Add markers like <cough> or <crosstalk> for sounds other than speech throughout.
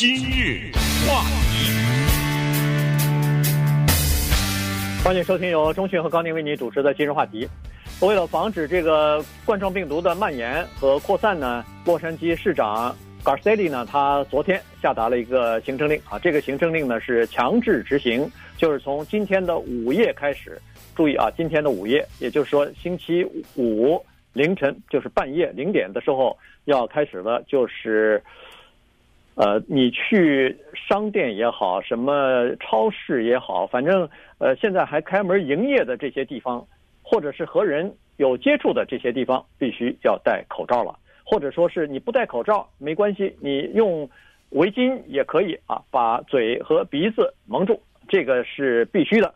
今日话题，欢迎收听由中讯和高宁为你主持的今日话题。为了防止这个冠状病毒的蔓延和扩散呢，洛杉矶市长 Garcetti 呢，他昨天下达了一个行政令啊，这个行政令呢是强制执行，就是从今天的午夜开始。注意啊，今天的午夜，也就是说星期五凌晨，就是半夜零点的时候要开始了，就是。呃，你去商店也好，什么超市也好，反正呃，现在还开门营业的这些地方，或者是和人有接触的这些地方，必须要戴口罩了。或者说是你不戴口罩没关系，你用围巾也可以啊，把嘴和鼻子蒙住，这个是必须的。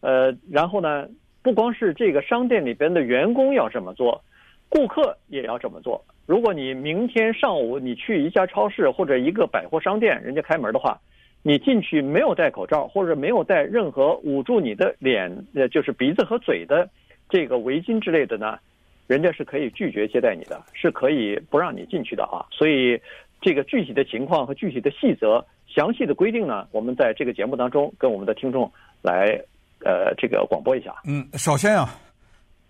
呃，然后呢，不光是这个商店里边的员工要这么做，顾客也要这么做。如果你明天上午你去一家超市或者一个百货商店，人家开门的话，你进去没有戴口罩或者没有戴任何捂住你的脸，呃，就是鼻子和嘴的这个围巾之类的呢，人家是可以拒绝接待你的，是可以不让你进去的啊。所以这个具体的情况和具体的细则、详细的规定呢，我们在这个节目当中跟我们的听众来呃这个广播一下。嗯，首先啊，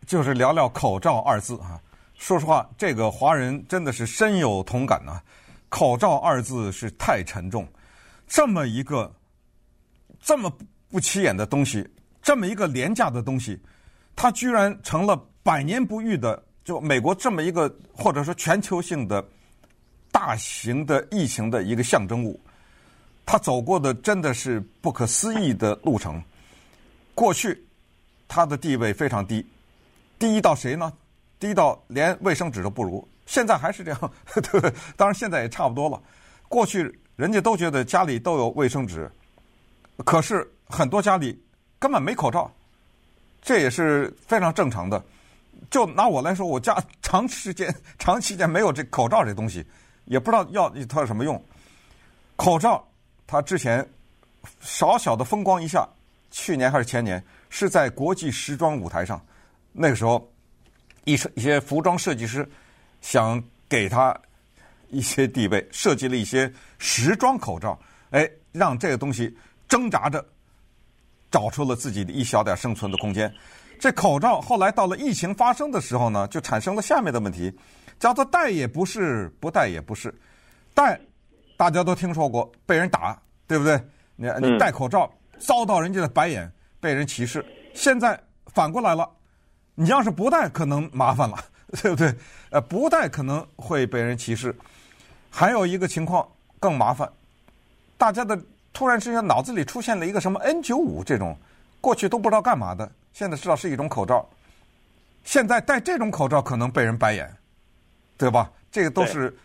就是聊聊口罩二字啊。说实话，这个华人真的是深有同感呐、口罩二字是太沉重，这么一个这么不起眼的东西，这么一个廉价的东西，它居然成了百年不遇的，就美国这么一个或者说全球性的大型的疫情的一个象征物。它走过的真的是不可思议的路程。过去它的地位非常低，低到谁呢？低到连卫生纸都不如，现在还是这样，<laughs> 对？当然现在也差不多了。过去人家都觉得家里都有卫生纸，可是很多家里根本没口罩，这也是非常正常的。就拿我来说，我家 <laughs> 长时间、长期间没有这口罩这东西，也不知道要它有什么用。口罩它之前小小的风光一下，去年还是前年，是在国际时装舞台上，那个时候。一一些服装设计师想给他一些地位，设计了一些时装口罩，哎，让这个东西挣扎着找出了自己的一小点生存的空间。这口罩后来到了疫情发生的时候呢，就产生了下面的问题，叫做戴也不是，不戴也不是。戴大家都听说过被人打，对不对？你你戴口罩遭到人家的白眼，被人歧视。现在反过来了。你要是不戴，可能麻烦了，<laughs> 对不对？呃，不戴可能会被人歧视。还有一个情况更麻烦，大家的突然之间脑子里出现了一个什么 N95 这种，过去都不知道干嘛的，现在知道是一种口罩。现在戴这种口罩可能被人白眼，对吧？这个都是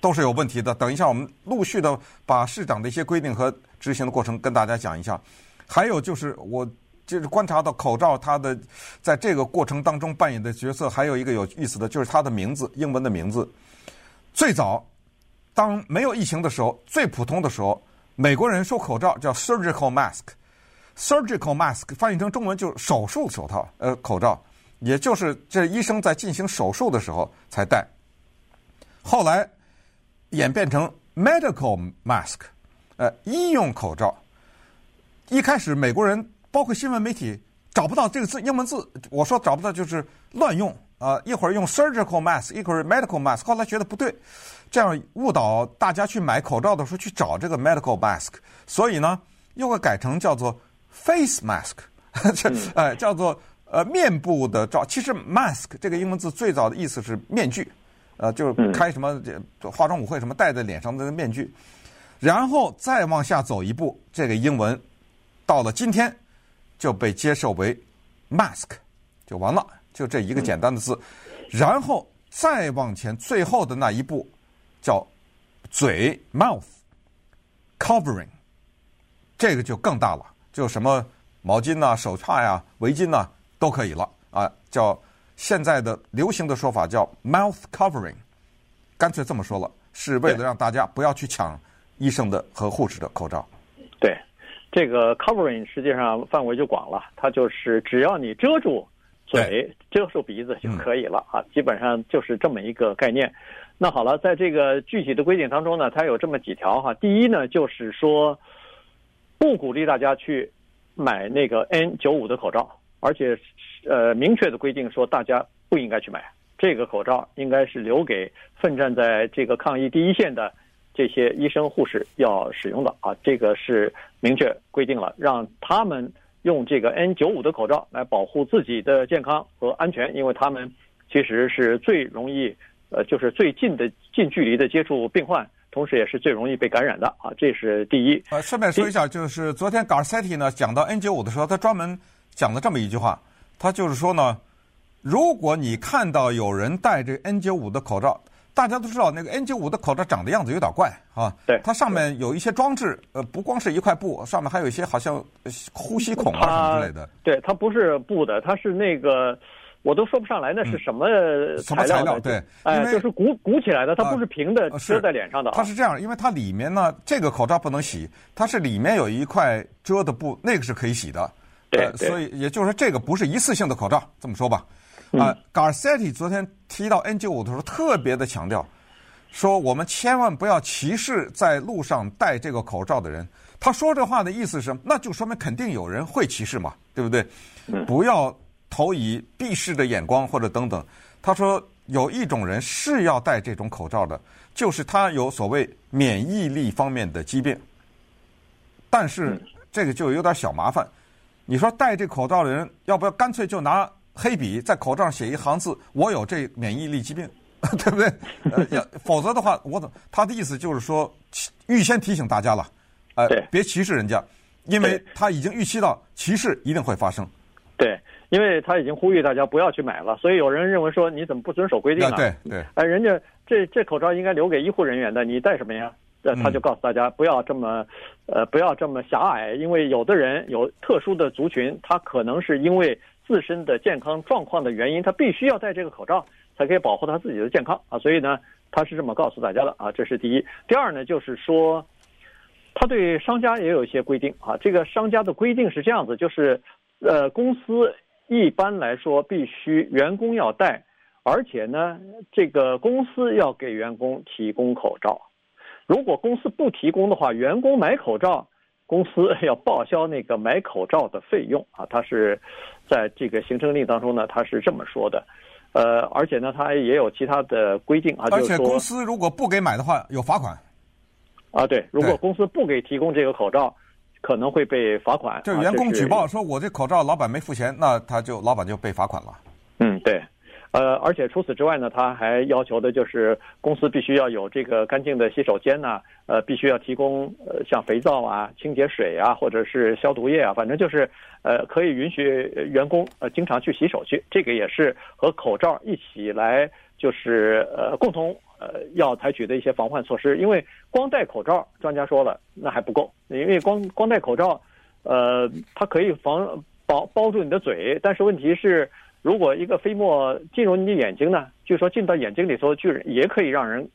都是有问题的。等一下，我们陆续的把市长的一些规定和执行的过程跟大家讲一下。还有就是我。就是观察到口罩它的在这个过程当中扮演的角色，还有一个有意思的就是它的名字，英文的名字。最早当没有疫情的时候，最普通的时候，美国人说口罩叫 surgical mask，surgical mask 翻译成中文就是手术手套，呃，口罩，也就是这医生在进行手术的时候才戴。后来演变成 medical mask，呃，医用口罩。一开始美国人。包括新闻媒体找不到这个字，英文字，我说找不到就是乱用啊！一会儿用 surgical mask，一会儿 medical mask，后来觉得不对，这样误导大家去买口罩的时候去找这个 medical mask，所以呢，又会改成叫做 face mask，<laughs> 这哎叫做呃面部的罩。其实 mask 这个英文字最早的意思是面具，呃，就是开什么化妆舞会什么戴在脸上的面具，然后再往下走一步，这个英文到了今天。就被接受为 mask，就完了，就这一个简单的字，然后再往前，最后的那一步叫嘴 mouth covering，这个就更大了，就什么毛巾呐、手帕呀、围巾呐都可以了啊，叫现在的流行的说法叫 mouth covering，干脆这么说了，是为了让大家不要去抢医生的和护士的口罩。对。这个 covering 实际上范围就广了，它就是只要你遮住嘴、遮住鼻子就可以了啊，基本上就是这么一个概念。那好了，在这个具体的规定当中呢，它有这么几条哈。第一呢，就是说不鼓励大家去买那个 N95 的口罩，而且呃明确的规定说大家不应该去买这个口罩，应该是留给奋战在这个抗疫第一线的这些医生护士要使用的啊。这个是明确规定了，让他们用这个 N95 的口罩来保护自己的健康和安全，因为他们其实是最容易。呃，就是最近的近距离的接触病患，同时也是最容易被感染的啊，这是第一。呃，顺便说一下，就是昨天 Garcetti 呢讲到 N95 的时候，他专门讲了这么一句话，他就是说呢，如果你看到有人戴着 N95 的口罩，大家都知道那个 N 九五的口罩长的样子有点怪啊，对，它上面有一些装置，呃，不光是一块布，上面还有一些好像呼吸孔啊什么之类的。对，它不是布的，它是那个。我都说不上来那是什么材料的，嗯、什么材料？对，哎，就是鼓鼓起来的，它不是平的，遮在脸上的，啊。它是这样，因为它里面呢，这个口罩不能洗，它是里面有一块遮的布，那个是可以洗的。对，呃，所以也就是说，这个不是一次性的口罩，这么说吧。啊，，Garcetti 昨天提到 N95 的时候，特别的强调，说我们千万不要歧视在路上戴这个口罩的人。他说这话的意思是，那就说明肯定有人会歧视嘛，对不对？不要。投以鄙视的眼光或者等等，他说有一种人是要戴这种口罩的，就是他有所谓免疫力方面的疾病。但是这个就有点小麻烦。你说戴这口罩的人要不要干脆就拿黑笔在口罩上写一行字：“我有这免疫力疾病”，<laughs> 对不对？要否则的话，我怎他的意思就是说预先提醒大家了，呃，别歧视人家，因为他已经预期到歧视一定会发生。对。因为他已经呼吁大家不要去买了，所以有人认为说，你怎么不遵守规定啊？对对，哎，人家这这口罩应该留给医护人员的，你戴什么呀？呃，他就告诉大家不要这么，呃，不要这么狭隘，因为有的人有特殊的族群，他可能是因为自身的健康状况的原因，他必须要戴这个口罩才可以保护他自己的健康啊。所以呢，他是这么告诉大家的啊。这是第一。第二呢，就是说，他对商家也有一些规定啊。这个商家的规定是这样子，就是呃，公司。一般来说，必须员工要戴，而且呢，这个公司要给员工提供口罩。如果公司不提供的话，员工买口罩，公司要报销那个买口罩的费用啊。他是在这个行政令当中呢，他是这么说的。呃，而且呢，他也有其他的规定啊。而且公司如果不给买的话，有罚款。啊，对，如果公司不给提供这个口罩。可能会被罚款。就员工举报说，我这口罩老板没付钱，那他就老板就被罚款了。嗯，对。呃，而且除此之外呢，他还要求的就是公司必须要有这个干净的洗手间呐，呃，必须要提供呃像肥皂啊、清洁水啊，或者是消毒液啊，反正就是呃可以允许员工呃经常去洗手去。这个也是和口罩一起来，就是呃共同。呃，要采取的一些防范措施，因为光戴口罩，专家说了，那还不够，因为光光戴口罩，呃，它可以防包包住你的嘴，但是问题是，如果一个飞沫进入你的眼睛呢，据说进到眼睛里头，就也可以让人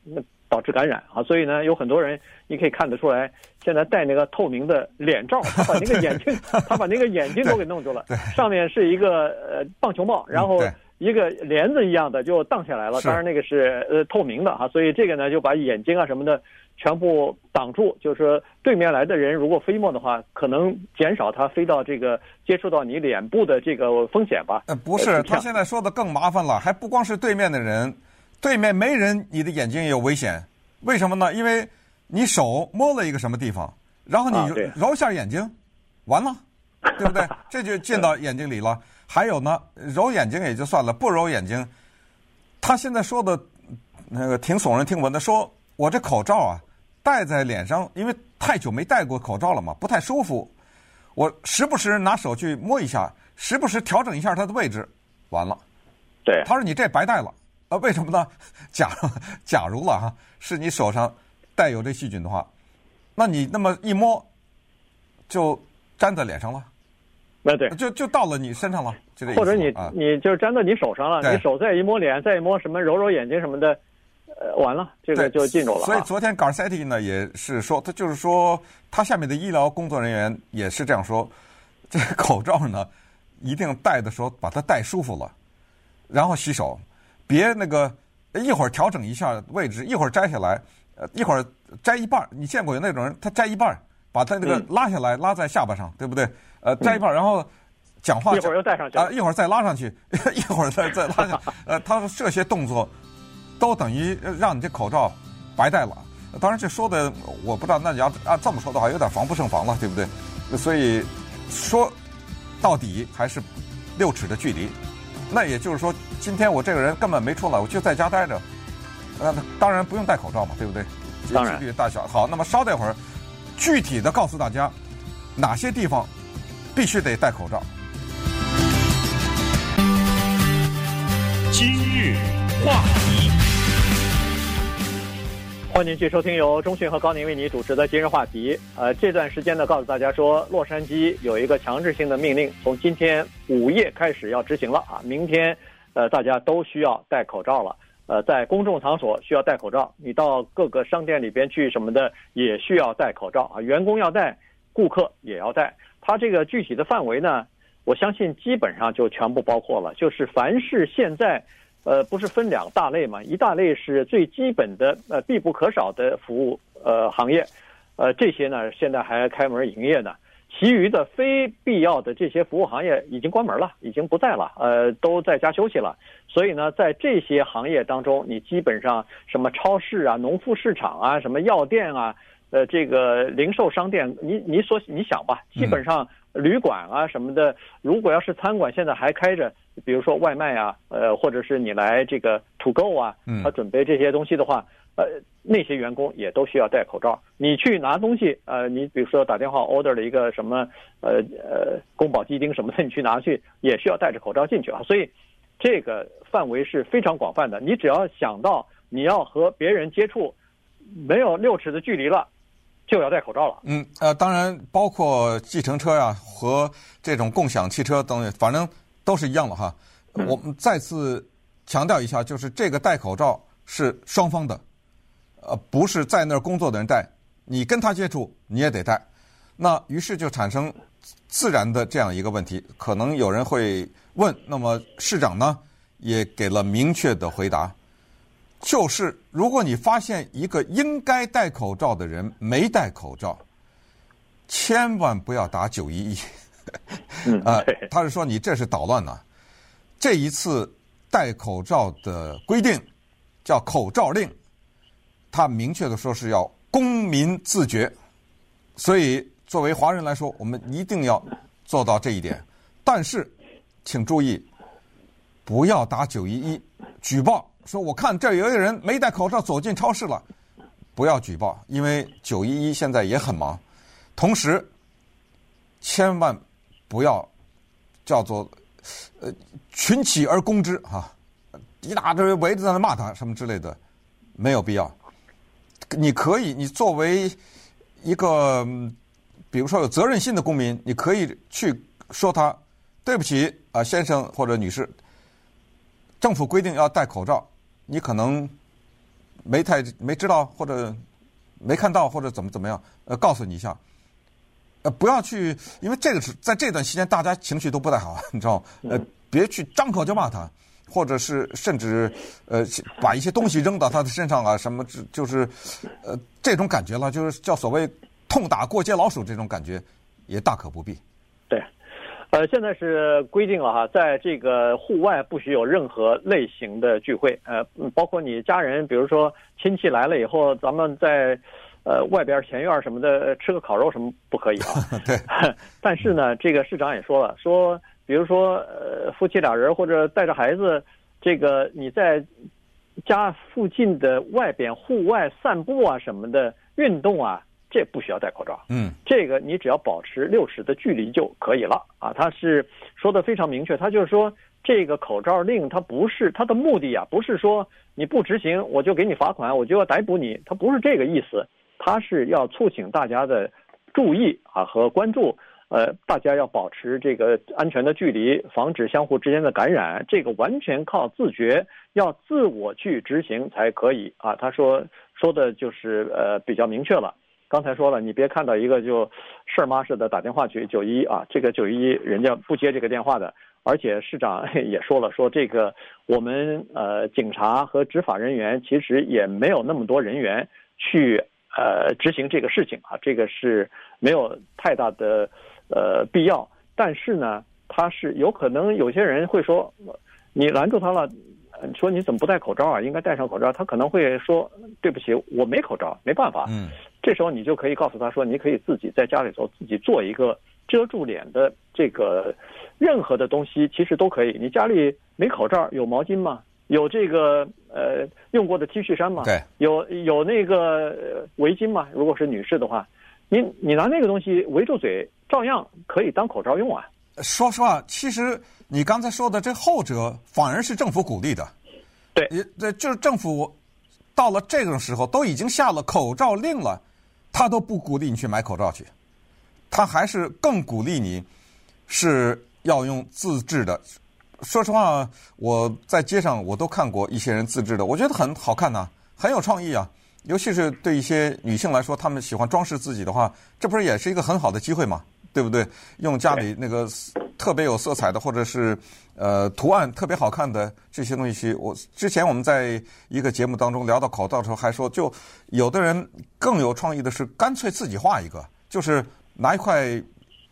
导致感染啊，所以呢，有很多人你可以看得出来，现在戴那个透明的脸罩，他把那个眼睛，<laughs> 他把那个眼睛都给弄住了，上面是一个呃棒球帽，然后。一个帘子一样的就荡下来了，当然那个是呃透明的哈，所以这个呢就把眼睛啊什么的全部挡住，就是说对面来的人如果飞沫的话，可能减少他飞到这个接触到你脸部的这个风险吧。呃，不是，他现在说的更麻烦了，还不光是对面的人，对面没人，你的眼睛也有危险。为什么呢？因为你手摸了一个什么地方，然后你揉一下眼睛，完了，对不对？这就进到眼睛里了。还有呢，揉眼睛也就算了，不揉眼睛，他现在说的，那个挺耸人听闻的，说我这口罩啊戴在脸上，因为太久没戴过口罩了嘛，不太舒服。我时不时拿手去摸一下，时不时调整一下它的位置，完了。对，他说你这白戴了啊？为什么呢？<laughs> 假 <laughs> 假如了哈，是你手上带有这细菌的话，那你那么一摸，就粘在脸上了。那对，就就到了你身上了，就这意思。或者你你就粘到你手上了，你手再一摸脸，再一摸什么，揉揉眼睛什么的，呃，完了，这个就进入了。所以昨天 Garcetti 呢也是说，他就是说，他下面的医疗工作人员也是这样说，这个口罩呢，一定戴的时候把它戴舒服了，然后洗手，别那个一会儿调整一下位置，一会儿摘下来，呃，一会儿摘一半。你见过有那种人，他摘一半，把他那个拉下来，拉在下巴上，对不对？呃，摘一半，然后讲话一会儿又戴上去啊，<laughs> 一会儿再拉上去，<laughs> 一会儿再再拉下。呃，他说这些动作都等于让你这口罩白戴了。当然，这说的我不知道，那你要按这么说的话，有点防不胜防了，对不对？所以说到底还是六尺的距离。那也就是说，今天我这个人根本没出来，我就在家待着。呃，当然不用戴口罩嘛，对不对？当然。距离大小好，那么稍待会儿，具体的告诉大家哪些地方必须得戴口罩。今日话题。欢迎继续收听由中讯和高宁为你主持的今日话题。呃，这段时间呢，告诉大家说，洛杉矶有一个强制性的命令，从今天午夜开始要执行了啊。明天，呃，大家都需要戴口罩了。呃，在公众场所需要戴口罩，你到各个商店里边去什么的也需要戴口罩啊。员工要戴，顾客也要戴。它这个具体的范围呢，我相信基本上就全部包括了，就是凡是现在。呃，不是分两大类嘛？一大类是最基本的，呃，必不可少的服务呃行业，呃，这些呢现在还开门营业呢。其余的非必要的这些服务行业已经关门了，已经不在了，呃，都在家休息了。所以呢，在这些行业当中，你基本上什么超市啊、农副市场啊、什么药店啊、呃，这个零售商店，你你所你想吧，基本上旅馆啊什么的，如果要是餐馆现在还开着。比如说外卖啊，呃，或者是你来这个 to go 啊，他准备这些东西的话，呃，那些员工也都需要戴口罩。你去拿东西，呃，你比如说打电话 order 了一个什么，呃呃，宫保鸡丁什么的，<laughs> 你去拿去也需要戴着口罩进去啊。所以这个范围是非常广泛的。你只要想到你要和别人接触，没有六尺的距离了，就要戴口罩了。嗯，呃，当然包括计程车呀、啊、和这种共享汽车等等，反正。都是一样的哈，我们再次强调一下，就是这个戴口罩是双方的，呃，不是在那儿工作的人戴，你跟他接触你也得戴，那于是就产生自然的这样一个问题，可能有人会问，那么市长呢也给了明确的回答，就是如果你发现一个应该戴口罩的人没戴口罩，千万不要打九一一。<laughs> 呃，他是说你这是捣乱呢。这一次戴口罩的规定叫口罩令，他明确的说是要公民自觉，所以作为华人来说，我们一定要做到这一点。但是，请注意，不要打九一一举报，说我看这有一个人没戴口罩走进超市了，不要举报，因为九一一现在也很忙。同时，千万。不要叫做呃群起而攻之哈，一大堆围着在那骂他什么之类的，没有必要。你可以，你作为一个比如说有责任心的公民，你可以去说他对不起啊，先生或者女士，政府规定要戴口罩，你可能没太没知道或者没看到或者怎么怎么样，呃，告诉你一下。呃，不要去，因为这个是在这段期间，大家情绪都不太好，你知道吗？<laughs> 呃，别去张口就骂他，或者是甚至呃把一些东西扔到他的身上啊，什么就是呃这种感觉了，就是叫所谓痛打过街老鼠这种感觉，也大可不必。对，呃，现在是规定了哈，在这个户外不许有任何类型的聚会，呃，包括你家人，比如说亲戚来了以后，咱们在。呃，外边前院什么的吃个烤肉什么不可以啊？<laughs> 对。<laughs> 但是呢，这个市长也说了，说比如说呃夫妻俩人或者带着孩子，这个你在家附近的外边户外散步啊什么的运动啊，这不需要戴口罩。嗯。这个你只要保持六尺的距离就可以了啊。他是说的非常明确，他就是说这个口罩令，它不是它的目的啊，不是说你不执行我就给你罚款，我就要逮捕你，它不是这个意思。他是要促请大家的注意啊和关注，呃，大家要保持这个安全的距离，防止相互之间的感染。这个完全靠自觉，要自我去执行才可以啊。他说说的就是呃比较明确了。刚才说了，你别看到一个就事儿妈似的打电话去九一啊，这个九一一人家不接这个电话的。而且市长 <laughs> 也说了，说这个我们呃警察和执法人员其实也没有那么多人员去呃执行这个事情啊，这个是没有太大的呃必要。但是呢，他是有可能有些人会说，你拦住他了。说你怎么不戴口罩啊？应该戴上口罩。他可能会说：“对不起，我没口罩，没办法。”嗯，这时候你就可以告诉他说：“你可以自己在家里头自己做一个遮住脸的这个任何的东西，其实都可以。你家里没口罩，有毛巾吗？有这个呃用过的 T 恤衫吗？对，有有那个围巾吗？如果是女士的话，你你拿那个东西围住嘴，照样可以当口罩用啊。”说实话，其实你刚才说的这后者反而是政府鼓励的，对，也这就是政府到了这种时候都已经下了口罩令了，他都不鼓励你去买口罩去，他还是更鼓励你是要用自制的。说实话，我在街上我都看过一些人自制的，我觉得很好看呐、啊，很有创意啊。尤其是对一些女性来说，她们喜欢装饰自己的话，这不是也是一个很好的机会嘛？对不对？用家里那个特别有色彩的，或者是呃图案特别好看的这些东西，我之前我们在一个节目当中聊到口罩的时候，还说，就有的人更有创意的是，干脆自己画一个，就是拿一块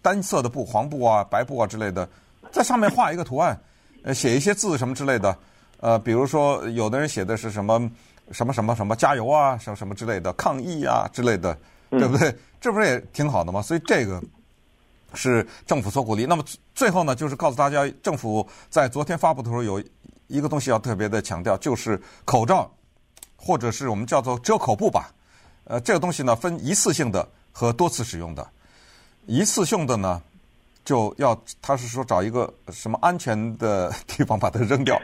单色的布，黄布啊、白布啊之类的，在上面画一个图案，呃，写一些字什么之类的，呃，比如说有的人写的是什么什么什么什么加油啊，什么什么之类的，抗议啊之类的，对不对？嗯、这不是也挺好的吗？所以这个。是政府所鼓励。那么最后呢，就是告诉大家，政府在昨天发布的时候有一个东西要特别的强调，就是口罩，或者是我们叫做遮口布吧。呃，这个东西呢分一次性的和多次使用的。一次性的呢，就要他是说找一个什么安全的 <laughs> 地方把它扔掉。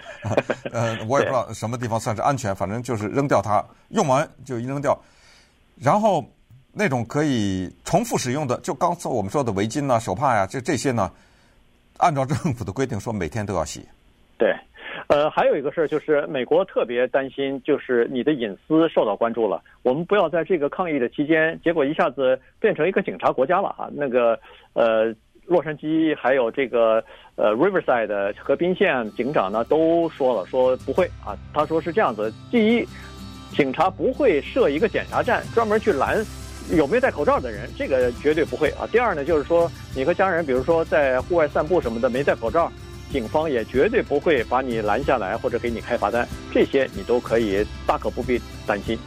呃，我也不知道什么地方算是安全，反正就是扔掉它，用完就一扔掉。然后。那种可以重复使用的，就刚才我们说的围巾呐、手帕呀、啊，这这些呢，按照政府的规定说，每天都要洗。对，呃，还有一个事儿就是，美国特别担心，就是你的隐私受到关注了。我们不要在这个抗议的期间，结果一下子变成一个警察国家了啊！那个呃，洛杉矶还有这个呃 Riverside 的河滨县警长呢，都说了，说不会啊。他说是这样子：第一，警察不会设一个检查站专门去拦。有没有戴口罩的人，这个绝对不会啊。第二呢，就是说你和家人，比如说在户外散步什么的，没戴口罩，警方也绝对不会把你拦下来或者给你开罚单，这些你都可以大可不必担心。